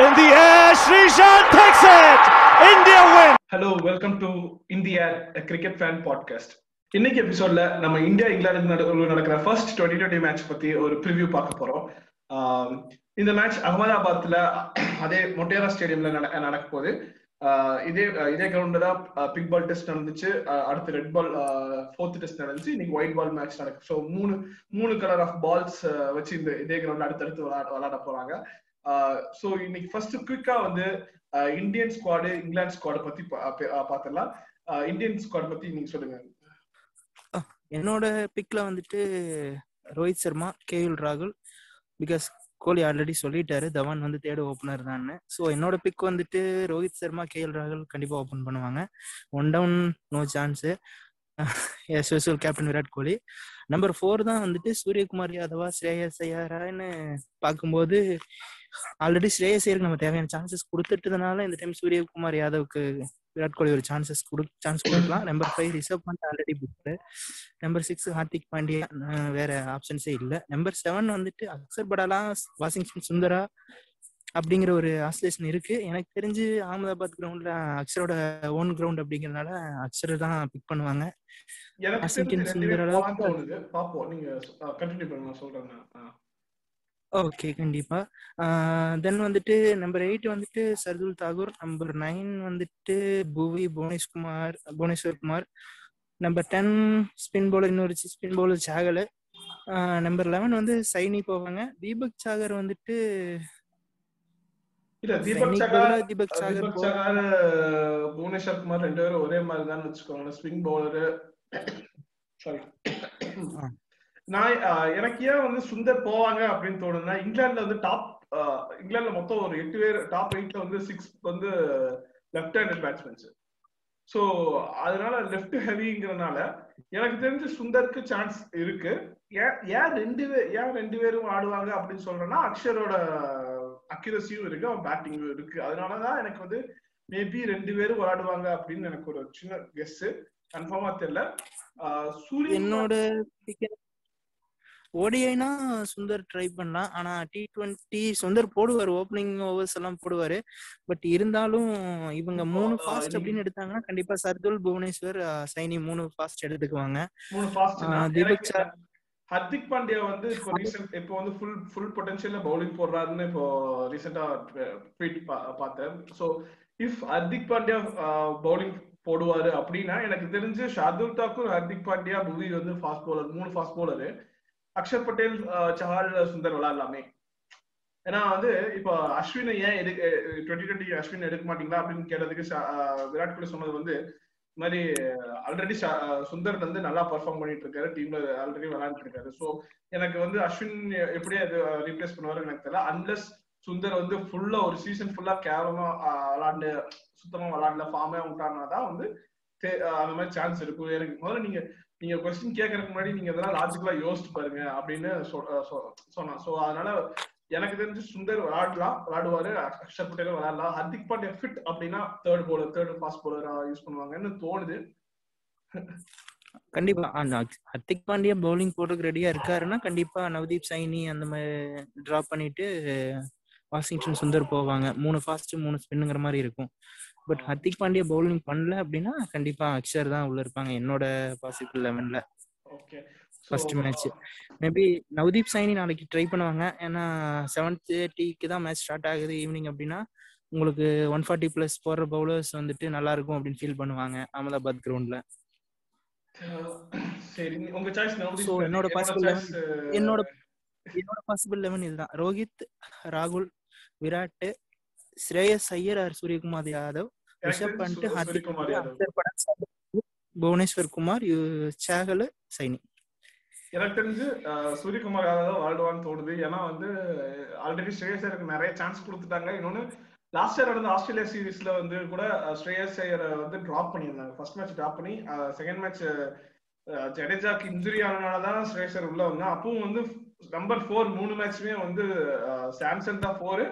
in the air. Srishant takes it. India win. Hello welcome to India cricket fan podcast இன்னைக்கு எபிசோட்ல நம்ம India England நடக்கிற first twenty twenty match பத்தி ஒரு preview பார்க்க போறோம் இந்த மேட்ச் அகமதாபாத்ல அதே மொட்டேரா ஸ்டேடியம்ல நட- நடக்க போகுது ஆஹ் இதே இதே கிரவுண்ட்ல தான் பிக் பால் டெஸ்ட் நடந்துச்சு அடுத்து ரெட் பால் ஃபோர்த் டெஸ்ட் நடந்துச்சு இன்னைக்கு ஒயிட் பால் மேட்ச் நடக்கு ஸோ மூணு மூணு கலர் ஆஃப் பால்ஸ் வச்சு இந்த இதே கிரவுண்ட்ல அடுத்தடுத்து விளாட விளையாட போறாங்க ஸோ இன்னைக்கு ஃபர்ஸ்ட் குயிக்கா வந்து இந்தியன் ஸ்குவாடு இங்கிலாந்து ஸ்குவாடு பத்தி பா- இந்தியன் ஸ்குவாட் பத்தி நீங்க சொல்லுங்க. என்னோட பிக்ல வந்துட்டு ரோஹித் சர்மா கேஎல் ராகுல் பிகாஸ் கோலி ஆல்ரெடி சொல்லிட்டாரு தவான் வந்து தேர்ட் ஓப்பனர் தான் ஸோ என்னோட பிக் வந்துட்டு ரோஹித் சர்மா கேஎல் ராகுல் கண்டிப்பா ஓப்பன் பண்ணுவாங்க. One down no chance as usual captain Virat Kohli. Number four தான் வந்துட்டு சூரியகுமார் யாதவா ஸ்ரேயஸ் ஐயாரான்னு பார்க்கும்போது ஆல்ரெடி ஸ்ரேயஸ் ஐயருக்கு நம்ம தேவையான சான்சஸ் கொடுத்துட்டதுனால இந்த டைம் சூரியகுமார் யாதவுக்கு விராட் கோலி ஒரு சான்சஸ் கொடு சான்ஸ் கொடுக்கலாம். நம்பர் ஃபைவ் ரிசர்வ் பண்ண already book number six Hardik Pandya வேற ஆப்ஷன்ஸே இல்லை. நம்பர் செவன் வந்துட்டு அக்சர் படாலா வாஷிங்டன் சுந்தரா அப்படிங்கிற ஒரு ஆசோலேஷன் இருக்கு. எனக்கு தெரிஞ்சு அகமதாபாத் கிரவுண்ட்ல அக்சரோட ஓன் கிரவுண்ட் அப்படிங்கறதுனால அக்சர் தான் பிக் பண்ணுவாங்க. ஓகே கண்டிப்பா. தென் வந்துட்டு நம்பர் எயிட் வந்துட்டு சர்துல் தாகூர் நம்பர் நைன் வந்துட்டு Bhuvi Bhuvneshkumar Bhuvneshwar Kumar. Number ten spin bowler இன்னொரு spin bowler Chahal. Number eleven வந்து சைனி போவாங்க. தீபக் சாகர் வந்துட்டு இல்ல தீபக் சகார் தீபக் சாகர் தீபக் சகார் புவனேஸ்வர் குமார் ரெண்டு பேரும் ஒரே மாதிரி தான் வச்சுக்கோங்களேன். Swing bowler sorry. நான் எனக்கு ஏன் வந்து சுந்தர் போவாங்க அப்படின்னு தோணுதுன்னா இங்கிலாந்துல வந்து டாப் இங்கிலாந்துல மொத்தம் ஒரு எட்டு பேர் டாப் எயிட்ல வந்து சிக்ஸ் வந்து லெஃப்ட் ஹேண்டட் பேட்ஸ்மேன்ஸ் ஸோ அதனால லெஃப்ட் ஹெவிங்கிறனால எனக்கு தெரிஞ்சு சுந்தருக்கு சான்ஸ் இருக்கு. ஏன் ஏன் ரெண்டு பேர் ஏன் ரெண்டு பேரும் ஆடுவாங்க அப்படின்னு சொல்றேன்னா அக்ஷரோட அக்யூரசியும் இருக்கு அவன் பேட்டிங்கும் இருக்கு. அதனாலதான் எனக்கு வந்து மேபி ரெண்டு பேரும் விளையாடுவாங்க அப்படின்னு எனக்கு ஒரு சின்ன கெஸ் கன்ஃபார்மா தெரியல. சூரிய என்னோட ஓடிஐனா சுந்தர் ட்ரை பண்ணலாம். ஆனா டி டுவெண்ட்டி சுந்தர் போடுவார் ஓப்பனிங் ஓவர்ஸ் எல்லாம் போடுவாரு. பட் இருந்தாலும் இவங்க மூணு ஃபாஸ்ட் அப்படின்னு எடுத்தாங்கன்னா கண்டிப்பா சர்துல் புவனேஸ்வர் சைனி மூணு ஃபாஸ்ட் எடுத்துக்குவாங்க. மூணு ஃபாஸ்ட் தீபக் சா- ஹர்திக் பாண்டியா வந்து இப்போ ரீசெண்ட் இப்போ வந்து ஃபுல் ஃபுல் பொட்டன்ஷியல்ல பவுலிங் போடுறாருன்னு இப்போ ரீசெண்டா ட்வீட் பார்த்தேன். So if Hardik Pandya bowling போடுவாரு அப்படின்னா எனக்கு தெரிஞ்சு ஷார்துல் தாக்கூர் ஹர்திக் பாண்டியா புவி வந்து ஃபாஸ்ட் பவுலர் மூணு ஃபாஸ்ட் பவுலரு அக்ஷர் பட்டேல் சஹால் சுந்தர் விளையாடலாமே ஏன்னா வந்து இப்போ அஸ்வினை ஏன் எடு டுவெண்ட்டி டுவெண்ட்டி அஸ்வின் எடுக்க மாட்டீங்களா அப்படின்னு கேட்டதுக்கு விராட் கோலி சொன்னது வந்து இது மாதிரி ஆல்ரெடி சுந்தர் வந்து நல்லா பெர்ஃபார்ம் பண்ணிட்டு இருக்காரு டீம்ல ஆல்ரெடி விளையாண்டுட்டு இருக்காரு ஸோ எனக்கு வந்து அஸ்வின் எப்படி அது ரீப்ளேஸ் பண்ணுவாரு எனக்கு தெரியல. அன்லஸ் சுந்தர் வந்து ஃபுல்லா ஒரு சீசன் ஃபுல்லா கேவலமா விளாண்டு சுத்தமா விளையாடல ஃபார்மே விட்டாங்கன்னா தான் வந்து அந்த மாதிரி சான்ஸ் இருக்கும் எனக்கு முதல்ல நீங்க நீங்க கொஸ்டின் கேட்கறதுக்கு முன்னாடி நீங்க இதெல்லாம் லாஜிக்கலா யோசிச்சு பாருங்க அப்படின்னு சொன்னா சோ சொ- சொன்னான். ஸோ அதனால எனக்கு தெரிஞ்சு சுந்தர் விளையாடலாம் விளையாடுவாரு அக்ஷர் பட்டேலும் விளையாடலாம் ஹர்திக் பாண்டியா ஃபிட் அப்படின்னா தேர்ட் பவுலர் தேர்ட் ஃபாஸ்ட் பவுலரா யூஸ் பண்ணுவாங்கன்னு தோணுது. கண்டிப்பா. அந்த ஹர்த்- ஹர்திக் பாண்டியா பவுலிங் போடுறதுக்கு ரெடியா இருக்காருன்னா கண்டிப்பா நவதீப் சைனி அந்த மாதிரி டிராப் பண்ணிட்டு வாஷிங்டன் சுந்தர் போவாங்க. மூணு ஃபாஸ்ட் மூணு ஸ்பின்னுங்கிற மாதிரி இருக்கும். பட் ஹர்திக் பாண்டியா பவுலிங் பண்ணல அப்படின்னா கண்டிப்பா அக்ஷர் தான் உள்ள இருப்பாங்க என்னோட possible லெவன்ல okay first match maybe Navdeep Saini நாளைக்கு ட்ரை பண்ணுவாங்க. ஏன்னா செவன்த் தேர்ட்டிக்கு தான் மேட்ச் ஸ்டார்ட் ஆகுது ஈவினிங் அப்படின்னா உங்களுக்கு ஒன் ஃபார்ட்டி பிளஸ் போடுற பவுலர்ஸ் வந்துட்டு நல்லா இருக்கும் அப்படின்னு ஃபீல் பண்ணுவாங்க அகமதாபாத் கிரவுண்ட்ல உங்க சாய்ஸ் So, என்னோட என்னோட என்னோட பாசிபிள் லெவன் இதுதான். ரோஹித் ராகுல் விராட் ஸ்ரேயஸ் ஐயர் ஆர் சூரியகுமார் யாதவ் ரிஷப் பண்ட் ஹார்திக் புவனேஸ்வர் குமார் சேகல் சைனி. எனக்கு தெரிஞ்சு அஹ், சூரியகுமார் யாதவ் தோணுது. ஏன்னா வந்து ஆல்ரெடி ஸ்ரேயஸ் ஐயருக்கு நிறைய சான்ஸ் கொடுத்துட்டாங்க. இன்னொன்னு லாஸ்ட் இயர் நடந்த ஆஸ்திரேலியா சீரீஸ்ல வந்து கூட ஸ்ரேயஸ் ஐயரை வந்து டிராப் பண்ணியிருந்தாங்க. ஃபர்ஸ்ட் மேட்ச் டிராப் பண்ணி செகண்ட் மேட்ச் ஜடேஜாக்கு இன்ஜுரி ஆனனால தான் ஸ்ரேயஸ் உள்ள வந்தா அப்பவும் வந்து நம்பர் ஃபோர் மூணு மேட்ச்மே வந்து சாம்சங் தான் four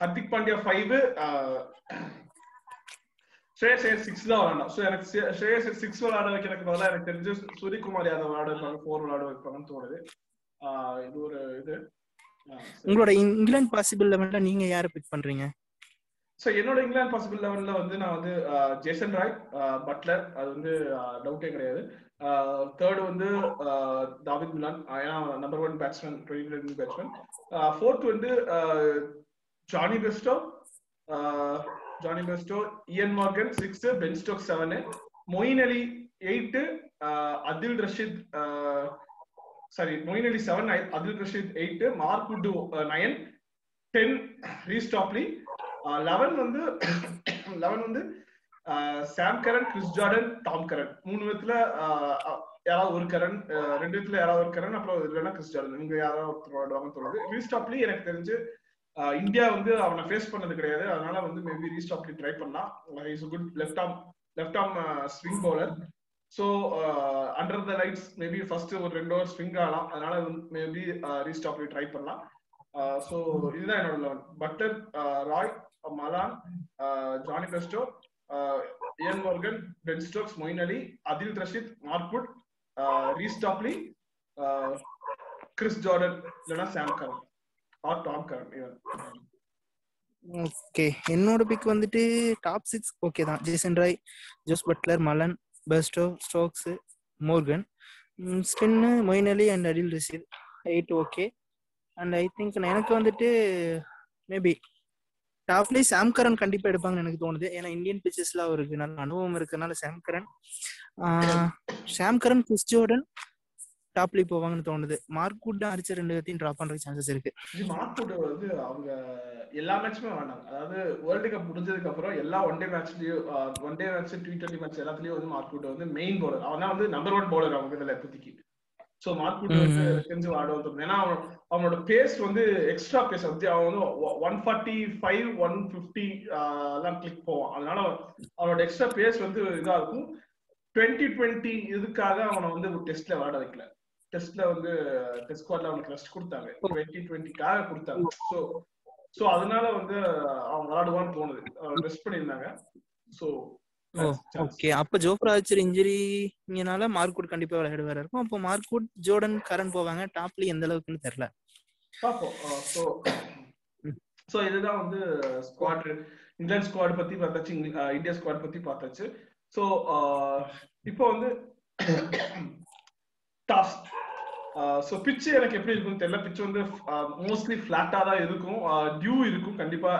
Hardik Pandya five Shreyas Iyer six தான் விளாண்டோம் ஸோ எனக்கு ஸ்ரே- ஸ்ரேயஸ் ஐயர் சிக்ஸ் விளாட வைக்கிறதுக்கு பதிலாக எனக்கு தெரிஞ்சு சூரியகுமார் யாதவ் விளாட வைப்பாங்க ஃபோர் விளாட வைப்பாங்கன்னு தோணுது. இது ஒரு இது. உங்களோட இங்- இங்கிலாந்து பாசிபிள் லெவன்ல நீங்க யாரை பிக் பண்றீங்க? ஸோ என்னோட இங்கிலாந்து பாசிபிள் லெவன்ல வந்து நான் வந்து ஜேசன் ராய் பட்லர் அது வந்து டவுட்டே கிடையாது. தேர்ட் வந்து தாவித் மிலான் ஏன்னா number one batsman twenty batsman fourth வந்து Jonny Bairstow Jonny Bairstow Eoin Morgan six Ben Stokes seven Moeen Ali eight Adil Rashid sorry Moeen Ali seven Adil Rashid eight Mark Wood nine ten Reece Topley eleven வந்து eleven வந்து Sam Curran Chris Jordan Tom Curran மூணு விதத்துல uh, யாராவது ஒரு Karan uh, ரெண்டு விதத்துல யாராவது ஒரு கரன் அப்புறம் இல்லைன்னா கிறிஸ் ஜார்டன் இவங்க யாராவது ஒருத்தர் விடுவாங்கன்னு தோணுது. ரீஸ்டாப்லி எனக்கு தெரிஞ்சு இந்தியா வந்து அவனை ஃபேஸ் பண்ணது கிடையாது. அதனால வந்து மேபி ரீஸ்டாப்லி ட்ரை பண்ணலாம். Is good left arm left arm swing bowler so under the lights maybe first ஒரு ரெண்டு ஓவர் ஸ்விங் ஆகலாம். அதனால மேபி ரீஸ்டாப்லி ட்ரை பண்ணலாம். ஸோ இதுதான் என்னோட eleven Buttler Roy Malan Jonny Bairstow Eoin Morgan Ben Stokes Moeen Ali Adil Rashid Mark Wood Reece Topley Chris Jordan இல்லைன்னா Sam Curran or Tom Curran okay என்னோட pick வந்துட்டு top six okay தான். Jason Roy Jos Buttler Malan Bairstow Stokes Morgan spin Moeen Ali and Adil Rashid eight okay and I think எனக்கு வந்துட்டு maybe டாப்லேயே சாம் கரன் கண்டிப்பா எடுப்பாங்கன்னு எனக்கு தோணுது. ஏன்னா இந்தியன் பிச்சர்ஸ்ல அவருக்கு நல்ல அனுபவம் இருக்கிறதுனால Sam Curran Sam Curran Chris Jordan டாப்ல போவாங்கன்னு தோணுது. மார்க் வுட் அடிச்ச ரெண்டு பேர்த்தையும் ட்ராப் பண்றதுக்கு சான்சஸ் இருக்கு. மார்க் வுட் வந்து அவங்க எல்லா மேட்சுமே வேண்டாங்க அதாவது வேர்ல்டு கப் முடிஞ்சதுக்கு அப்புறம் எல்லா one day மேட்ச்லயும் one day match T twenty match எல்லாத்துலயும் வந்து மார்க் வுட் வந்து மெயின் பவுலர் அவன் வந்து நம்பர் ஒன் பவுலர் அவங்க இதுல இப்போதைக்கு. சோ மார்க் வுட் வந்து தெரிஞ்சு ஆடுவோம் ஏன்னா அவன் அவனோட பேஸ் வந்து எக்ஸ்ட்ரா பேஸ் வந்து அவன் வந்து one forty five one fifty எல்லாம் கிளிக் போவான். அதனால அவனோட எக்ஸ்ட்ரா பேஸ் வந்து இதா இருக்கும். டுவெண்ட்டி டுவெண்ட்டி இதுக்காக அவனை வந்து டெஸ்ட்ல விளாட வைக்கல. டெஸ்ட்ல வந்து டெஸ்ட் ஸ்குவாட்ல அவனுக்கு ரெஸ்ட் கொடுத்தாங்க. டுவெண்ட்டி டுவெண்ட்டிக்காக கொடுத்தாங்க. ஸோ ஸோ அதனால வந்து அவன் விளாடுவான்னு தோணுது. ரெஸ்ட் பண்ணியிருந்தாங்க. ஸோ ஓகே அப்ப ஜோஃப்ரா ஆச்சர் இன்ஜுரினால மார்க்வுட் கண்டிப்பா விளையாடுவாரு இருக்கும். அப்போ மார்க்வுட் ஜோர்டன் கரன் போவாங்க. டாப்ல எந்த அளவுக்குன்னு தெரியல. பாப்போம் ஸோ ஸோ இதுதான் வந்து ஸ்குவாட் இங்கிலாந்து ஸ்குவாட் பத்தி பார்த்தாச்சு இந்தியா ஸ்குவாட் பத்தி பார்த்தாச்சு. ஸோ இப்போ வந்து டாஸ் ஸோ பிச்சு எனக்கு எப்படி இருக்கும்னு தெரியல. பிச்சு வந்து மோஸ்ட்லி ஃபிளாட்டா தான் இருக்கும். டியூ இருக்கும். கண்டிப்பா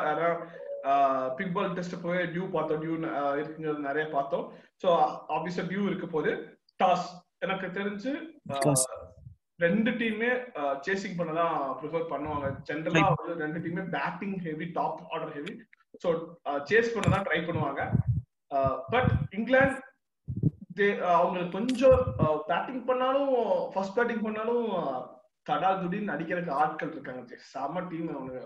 பிக் பால் டெஸ்ட் போய் டியூ பார்த்தோம். டியூ இருக்குங்கிறது நிறைய பார்த்தோம். ஸோ ஆப்வியஸா டியூ இருக்க போது டாஸ் எனக்கு தெரிஞ்சு ரெண்டு டீமே சேசிங் பண்ணதான் ப்ரிஃபர் பண்ணுவாங்க. ஜென்ரலா வந்து ரெண்டு டீமே batting heavy top order heavy so chase பண்ண தான் ட்ரை பண்ணுவாங்க. பட் இங்கிலாந்து அவங்களுக்கு கொஞ்சம் பேட்டிங் பண்ணாலும் ஃபர்ஸ்ட் பேட்டிங் பண்ணாலும் தடா துடின்னு அடிக்கிறதுக்கு ஆட்கள் இருக்காங்க. செம டீம் அவனுங்க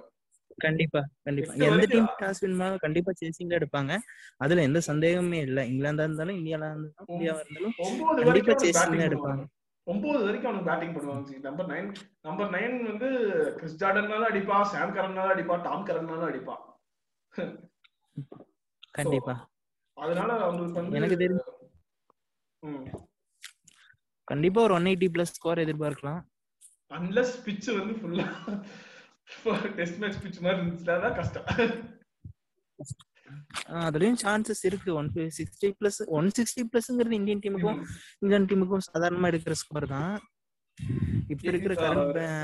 கண்டிப்பா கண்டிப்பா. எந்த டீம் டாஸ் வின் கண்டிப்பா சேசிங்ல எடுப்பாங்க. அதுல எந்த சந்தேகமே இல்ல. இங்கிலாந்தா இருந்தாலும் இந்தியால இருந்தாலும் இந்தியாவா இருந்தாலும் கண்டிப்பா சேசிங் எடுப்பாங்க. ஒன்பது வரைக்கும் அவனுக்கு பேட்டிங் பண்ணுவாங்க. நம்பர் நைன் நம்பர் நைன் வந்து கிறிஸ் ஜார்டன்னாலும் அடிப்பா சாம் கரன்னாலும் அடிப்பா டாம் கரன்னாலும் அடிப்பா. கண்டிப்பா. அதனால அவங்களுக்கு வந்து எனக்கு தெரியும் கண்டிப்பா ஒரு ஒன் எயிட்டி பிளஸ் ஸ்கோர் எதிர்பார்க்கலாம். அன்லஸ் பிச் வந்து ஃபுல்லா டெஸ்ட் மேட்ச் பிச் மாதிரி இருந்துச்சுன்னா கஷ்டம். அதுலயும் சான்சஸ் இருக்கு. One sixty plus one sixty பிளஸ்ங்கிறது Indian டீமுக்கும் இங்கிலாந்து டீமுக்கும் சாதாரணமா எடுக்கிற ஸ்கோர் தான். இப்ப இருக்கிற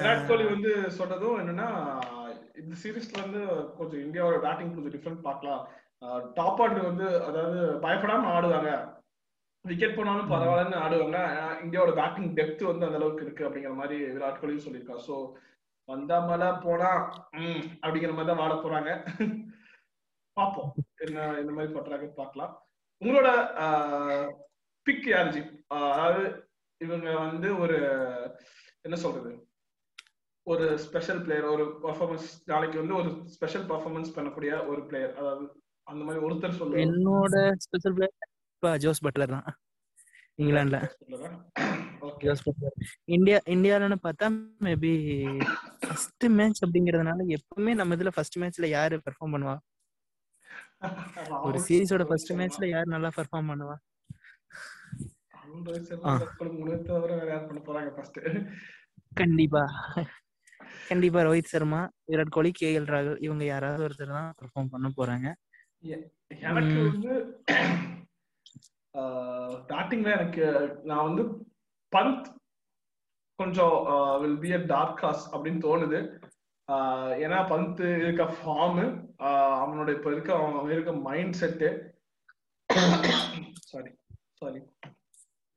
விராட் கோலி வந்து சொன்னதும் என்னன்னா இந்த சீரீஸ்ல வந்து கொஞ்சம் இந்தியாவோட பேட்டிங் கொஞ்சம் டிஃப்ரெண்ட் பார்க்கலாம். டாப் ஆர்டர் வந்து அதாவது பயப்படாம ஆடுவாங்க. விக்கெட் போனாலும் பரவாயில்லன்னு ஆடுவாங்க. இந்தியாவோட பேட்டிங் டெப்த் வந்து அந்த அளவுக்கு இருக்கு அப்படிங்கிற மாதிரி விராட் கோலியும் சொல்லியிருக்கா ஸோ வந்தா மழை போனா உம் அப்படிங்கிற மாதிரி தான் வாட போறாங்க. பார்ப்போம். என்ன இந்த மாதிரி பண்றாங்க பார்க்கலாம். உங்களோட பிக் யாரு ஜி? அதாவது இவங்க வந்து ஒரு என்ன சொல்றது? ஒரு ஸ்பெஷல் பிளேயர் ஒரு பர்ஃபார்மன்ஸ் நாளைக்கு வந்து ஒரு ஸ்பெஷல் பர்ஃபார்மன்ஸ் பண்ணக்கூடிய ஒரு பிளேயர் அதாவது அந்த மாதிரி ஒருத்தர் சொல்லுவாங்க. என்னோட ஸ்பெஷல் பிளேயர் ஜோஸ் பட்லர் தான். இங்கிலாந்துல. Jos Buttler. இந்தியா இந்தியாலன்னு பார்த்தா மேபி ஃபர்ஸ்ட் மேட்ச் அப்படிங்கறதுனால எப்பவுமே நம்ம இதுல ஃபர்ஸ்ட் மேட்ச்ல யாரு பெர்ஃபார்ம் பண்ணுவா? ஒரு சீரிஸோட ஃபர்ஸ்ட் மேட்ச்ல யார் நல்லா பெர்ஃபார்ம் பண்ணுவா? கண்டிப்பா. கண்டிப்பா ரோஹித் சர்மா விராட் கோலி கே எல் ராகுல் இவங்க யாராவது ஒருத்தர் தான் பெர்ஃபார்ம் பண்ண போறாங்க. எனக்கு. வந்து ஸ்டார்டிங்ல எனக்கு நான் வந்து பந்த் கொஞ்சம் will be a dark horse அப்படின்னு தோணுது. ஏன்னா பந்த் இருக்க ஃபார்ம் அவனோட இப்ப இருக்க அவன் இருக்க மைண்ட் செட்டு சாரி சாரி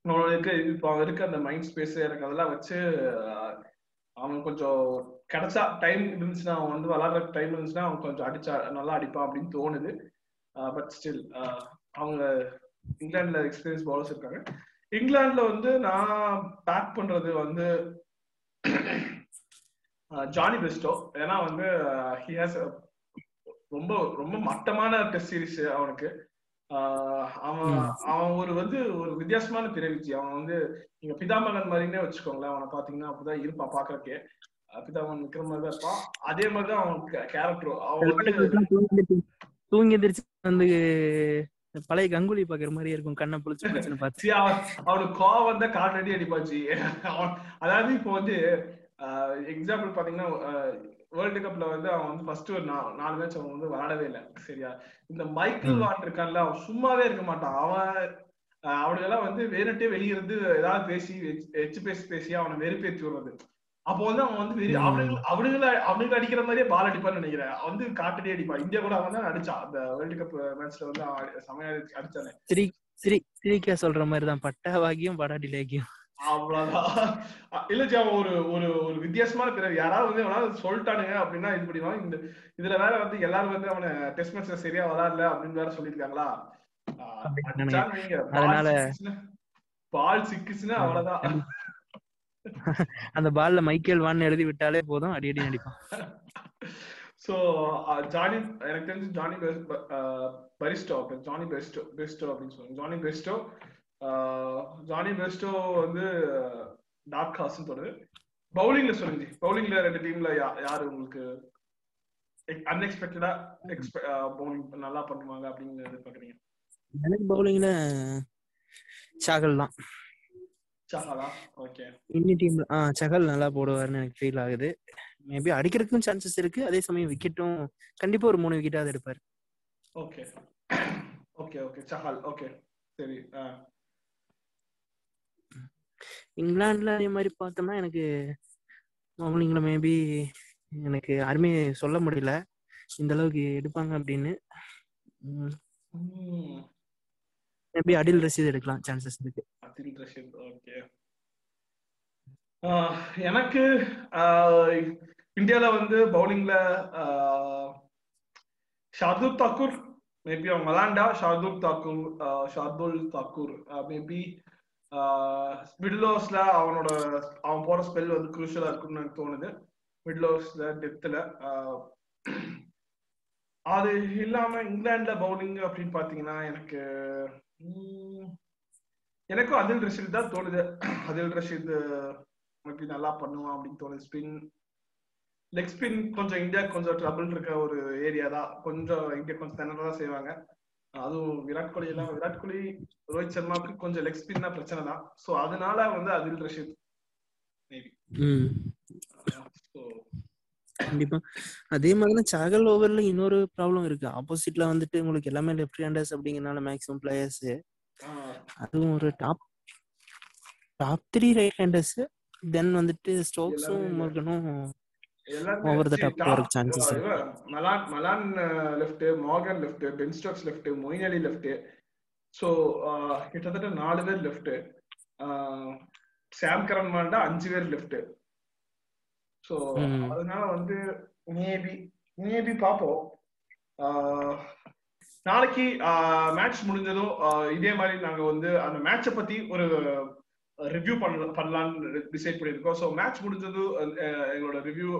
அவனோட இருக்க இப்போ அவன் இருக்க அந்த மைண்ட் ஸ்பேஸ் எனக்கு அதெல்லாம் வச்சு அவன் கொஞ்சம் கிடைச்சா டைம் இருந்துச்சுன்னா அவன் வந்து விளாட்ற டைம் இருந்துச்சுன்னா அவன் கொஞ்சம் அடிச்சா நல்லா அடிப்பான் அப்படின்னு தோணுது. பட் ஸ்டில் அவங்க இங்கிலாந்துல எக்ஸ்பீரியன்ஸ் பவுலர்ஸ் இருக்காங்க. இங்கிலாந்துல வந்து நான் பேக் பண்றது வந்து ஜானி பெஸ்டோ ஏன்னா வந்து ஹி ஹாஸ் ரொம்ப ரொம்ப மட்டமான டெஸ்ட் சீரிஸ் அவனுக்கு. அவன். அவன் ஒரு வந்து ஒரு வித்தியாசமான பிறவிச்சி. அவன் வந்து நீங்க பிதாமகன் மாதிரினே வச்சுக்கோங்களேன். அவனை பாத்தீங்கன்னா அப்படிதான் இருப்பான் பாக்குறக்கே பிதாமகன் நிக்கிற மாதிரி தான் இருப்பான். அதே மாதிரிதான் அவன் கேரக்டர் அவன் தூங்கி எந்திரிச்சு வந்து பழைய கங்குலி பாக்குற மாதிரி இருக்கும். கண்ணை புளிச்சு புளிச்சுன்னு பார்த்து. அவனுக்கு கோவம் வந்தா காட்டடி அடிப்பாச்சு. அதாவது இப்போ வந்து எக்ஸாம்பிள் பாத்தீங்கன்னா வேர்ல்டு கப்ல வந்து அவன் வந்து ஃபர்ஸ்ட் ஒரு நாலு மேட்ச் அவன் வந்து விளையாடவே இல்லை. சரியா? இந்த மைக்கேல். வாட் இருக்கான்ல அவன் சும்மாவே இருக்க மாட்டான். அவன் அஹ், அவனுங்கெல்லாம் வந்து வேணுட்டே வெளிய இருந்து ஏதாவது பேசி எச்- எச்சு பேசி பேசி அவனை வெறுப்பேற்றி விடுறது. அப்போ வந்து அவன் வந்து வெறி. அவனுங்க அவனுங்களை அவனுங்க அடிக்கிற மாதிரியே பால் அடிப்பான்னு நினைக்கிறேன். வந்து காட்டடி அடிப்பான். இந்தியா கூட அவன் தான் அடிச்சான் அந்த வேர்ல்டு கப் மேட்ச்ல வந்து அவன் செமையா அடிச்சானே. சிரி சிரி சிரிக்கா சொல்ற மாதிரி தான் பட்டா வாகியும் படாடி லேகியும் அவ்வளவுதான் இல்ல ஜி, ஒரு ஒரு ஒரு வித்தியாசமான பிறகு யாராவது வந்து அவனால சொல்லிட்டானுங்க அப்படின்னா இது பண்ணிடுவான். இந்த இதுல வேற வந்து எல்லாரும் வந்து அவனை டெஸ்ட் மேட்ச்ல சரியா விளாடல அப்படின்னு வேற சொல்லிருக்காங்களா. அதனால- பால் சிக்கிச்சுன்னா அவ்வளவுதான். அந்த பால்ல மைக்கேல் வான்னு எழுதி விட்டாலே போதும். அடி அடி அடிப்பான். சோ ஜானி எனக்கு தெரிஞ்சு Johnny Bairstow Johnny Bairstow Bairstow அப்படின்னு சொல்லுவாங்க. ஜானி பெஸ்டோ ஜானி பெஸ்டோ வந்து டார்க் ஹார்ஸ்னு தோணுது பவுலிங்ல சொல்லுங்க பவுலிங்ல ரெண்டு டீம்ல யாரு உங்களுக்கு அன்எக்ஸ்பெக்டடா பவுலிங் நல்லா பண்ணுவாங்க அப்படின்னு எதிர்பார்க்குறீங்க எனக்கு பவுலிங்ல சாகல் தான் சஹாலா ஓகே இன்னி டீம்ல ஆ சகல் நல்லா போடுவார்னு எனக்கு ஃபீல் ஆகுது. மேபி அடிக்கிறதுக்கும் சான்சஸ் இருக்கு. அதே சமயம் விக்கெட்டும் கண்டிப்பா ஒரு மூணு விக்கெட்டாவது எடுப்பாரு. Okay okay okay Chahal okay சரி இங்கிலாந்துல அதே மாதிரி பார்த்தோம்னா எனக்கு பவுலிங்ல மேபி எனக்கு யாருமே சொல்ல முடியல. இந்த அளவுக்கு எடுப்பாங்க அப்படின்னு. மேபி அடில் ரசீது எடுக்கலாம் சான்சஸ் இருக்கு. அப்துல் ரஷீத் ஓகே எனக்கு ஆஹ், இந்தியால வந்து பவுலிங்ல ஷார்துல் தாக்கூர் மேபி அவங்க விளாண்டா? ஷார்துல் தாக்கூர் ஷார்துல் தாக்கூர் மேபி மிடில் அவனோட அவன் போற ஸ்பெல் வந்து குரூஷலா இருக்கும்னு எனக்கு தோணுது. மிடில் ஓவர்ஸ்ல டெப்த்ல அது இல்லாம இங்கிலாந்துல பவுலிங் அப்படின்னு பாத்தீங்கன்னா எனக்கு உம், எனக்கும் அதில் ரஷீத் தான் தோணுது. அதில் ரஷீத் மேபி நல்லா பண்ணுவான் அப்படின்னு தோணுது. ஸ்பின் லெக் ஸ்பின் கொஞ்சம் இந்தியா கொஞ்சம் ட்ரபிள் இருக்க ஒரு ஏரியா தான். கொஞ்சம் இந்தியா கொஞ்சம் திணற தான் செய்வாங்க. அதுவும் விராட் கோலி எல்லாம் விராட் கோலி ரோஹித் சர்மாவுக்கு கொஞ்சம் லெக் ஸ்பின் தான் பிரச்சனை தான். ஸோ அதனால வந்து அதில் ரஷீத் மேபி கண்டிப்பா. அதே மாதிரி சாகல் ஓவர்ல இன்னொரு ப்ராப்ளம் இருக்கு. ஆப்போசிட்ல வந்துட்டு உங்களுக்கு எல்லாமே லெஃப்ட் ஹேண்டர்ஸ் அப்படிங்கறனால மேக்ஸிமம் பிளேயர்ஸ் அதுவும் ஒரு top top three right handers then வந்துட்டு ஸ்டோக்ஸும் மோர்கனும் top- போறதுக்கு chances இவன் இவன் Malan Malan left Morgan left Ben Stokes left Moeen Ali left so கிட்டத்தட்ட நாலு பேர் லெஃப்ட் சாம் கரன் மாண்டா அஞ்சு பேர் லெஃப்ட் ம். அதனால வந்து மேபி மேபி பார்ப்போம். ஆஹ், நாளைக்கு மேட்ச் முடிஞ்சதும் இதே மாதிரி நாங்க வந்து அந்த மேட்சை பத்தி ஒரு ரிவ்யூ பண்ண பண்ணலாம்னு டிசைட் பண்ணியிருக்கோம். ஸோ மேட்ச் முடிஞ்சதும் எங்களோட ரிவ்யூ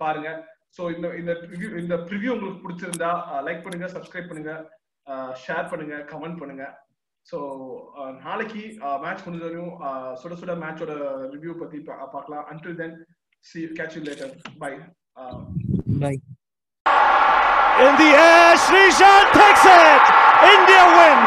பாருங்க. ஸோ இந்த இந்த ரிவ்யூ இந்த ப்ரிவ்யூ உங்களுக்கு பிடிச்சிருந்தா லைக் பண்ணுங்க சப்ஸ்கிரைப் பண்ணுங்க ஷேர் பண்ணுங்க கமெண்ட் பண்ணுங்க. ஸோ நாளைக்கு மேட்ச் முடிஞ்சதும் சுட சுட மேட்சோட ரிவ்யூ பத்தி பா- பார்க்கலாம். Until then see catch you later bye bye In the air, Srishan takes it. India win.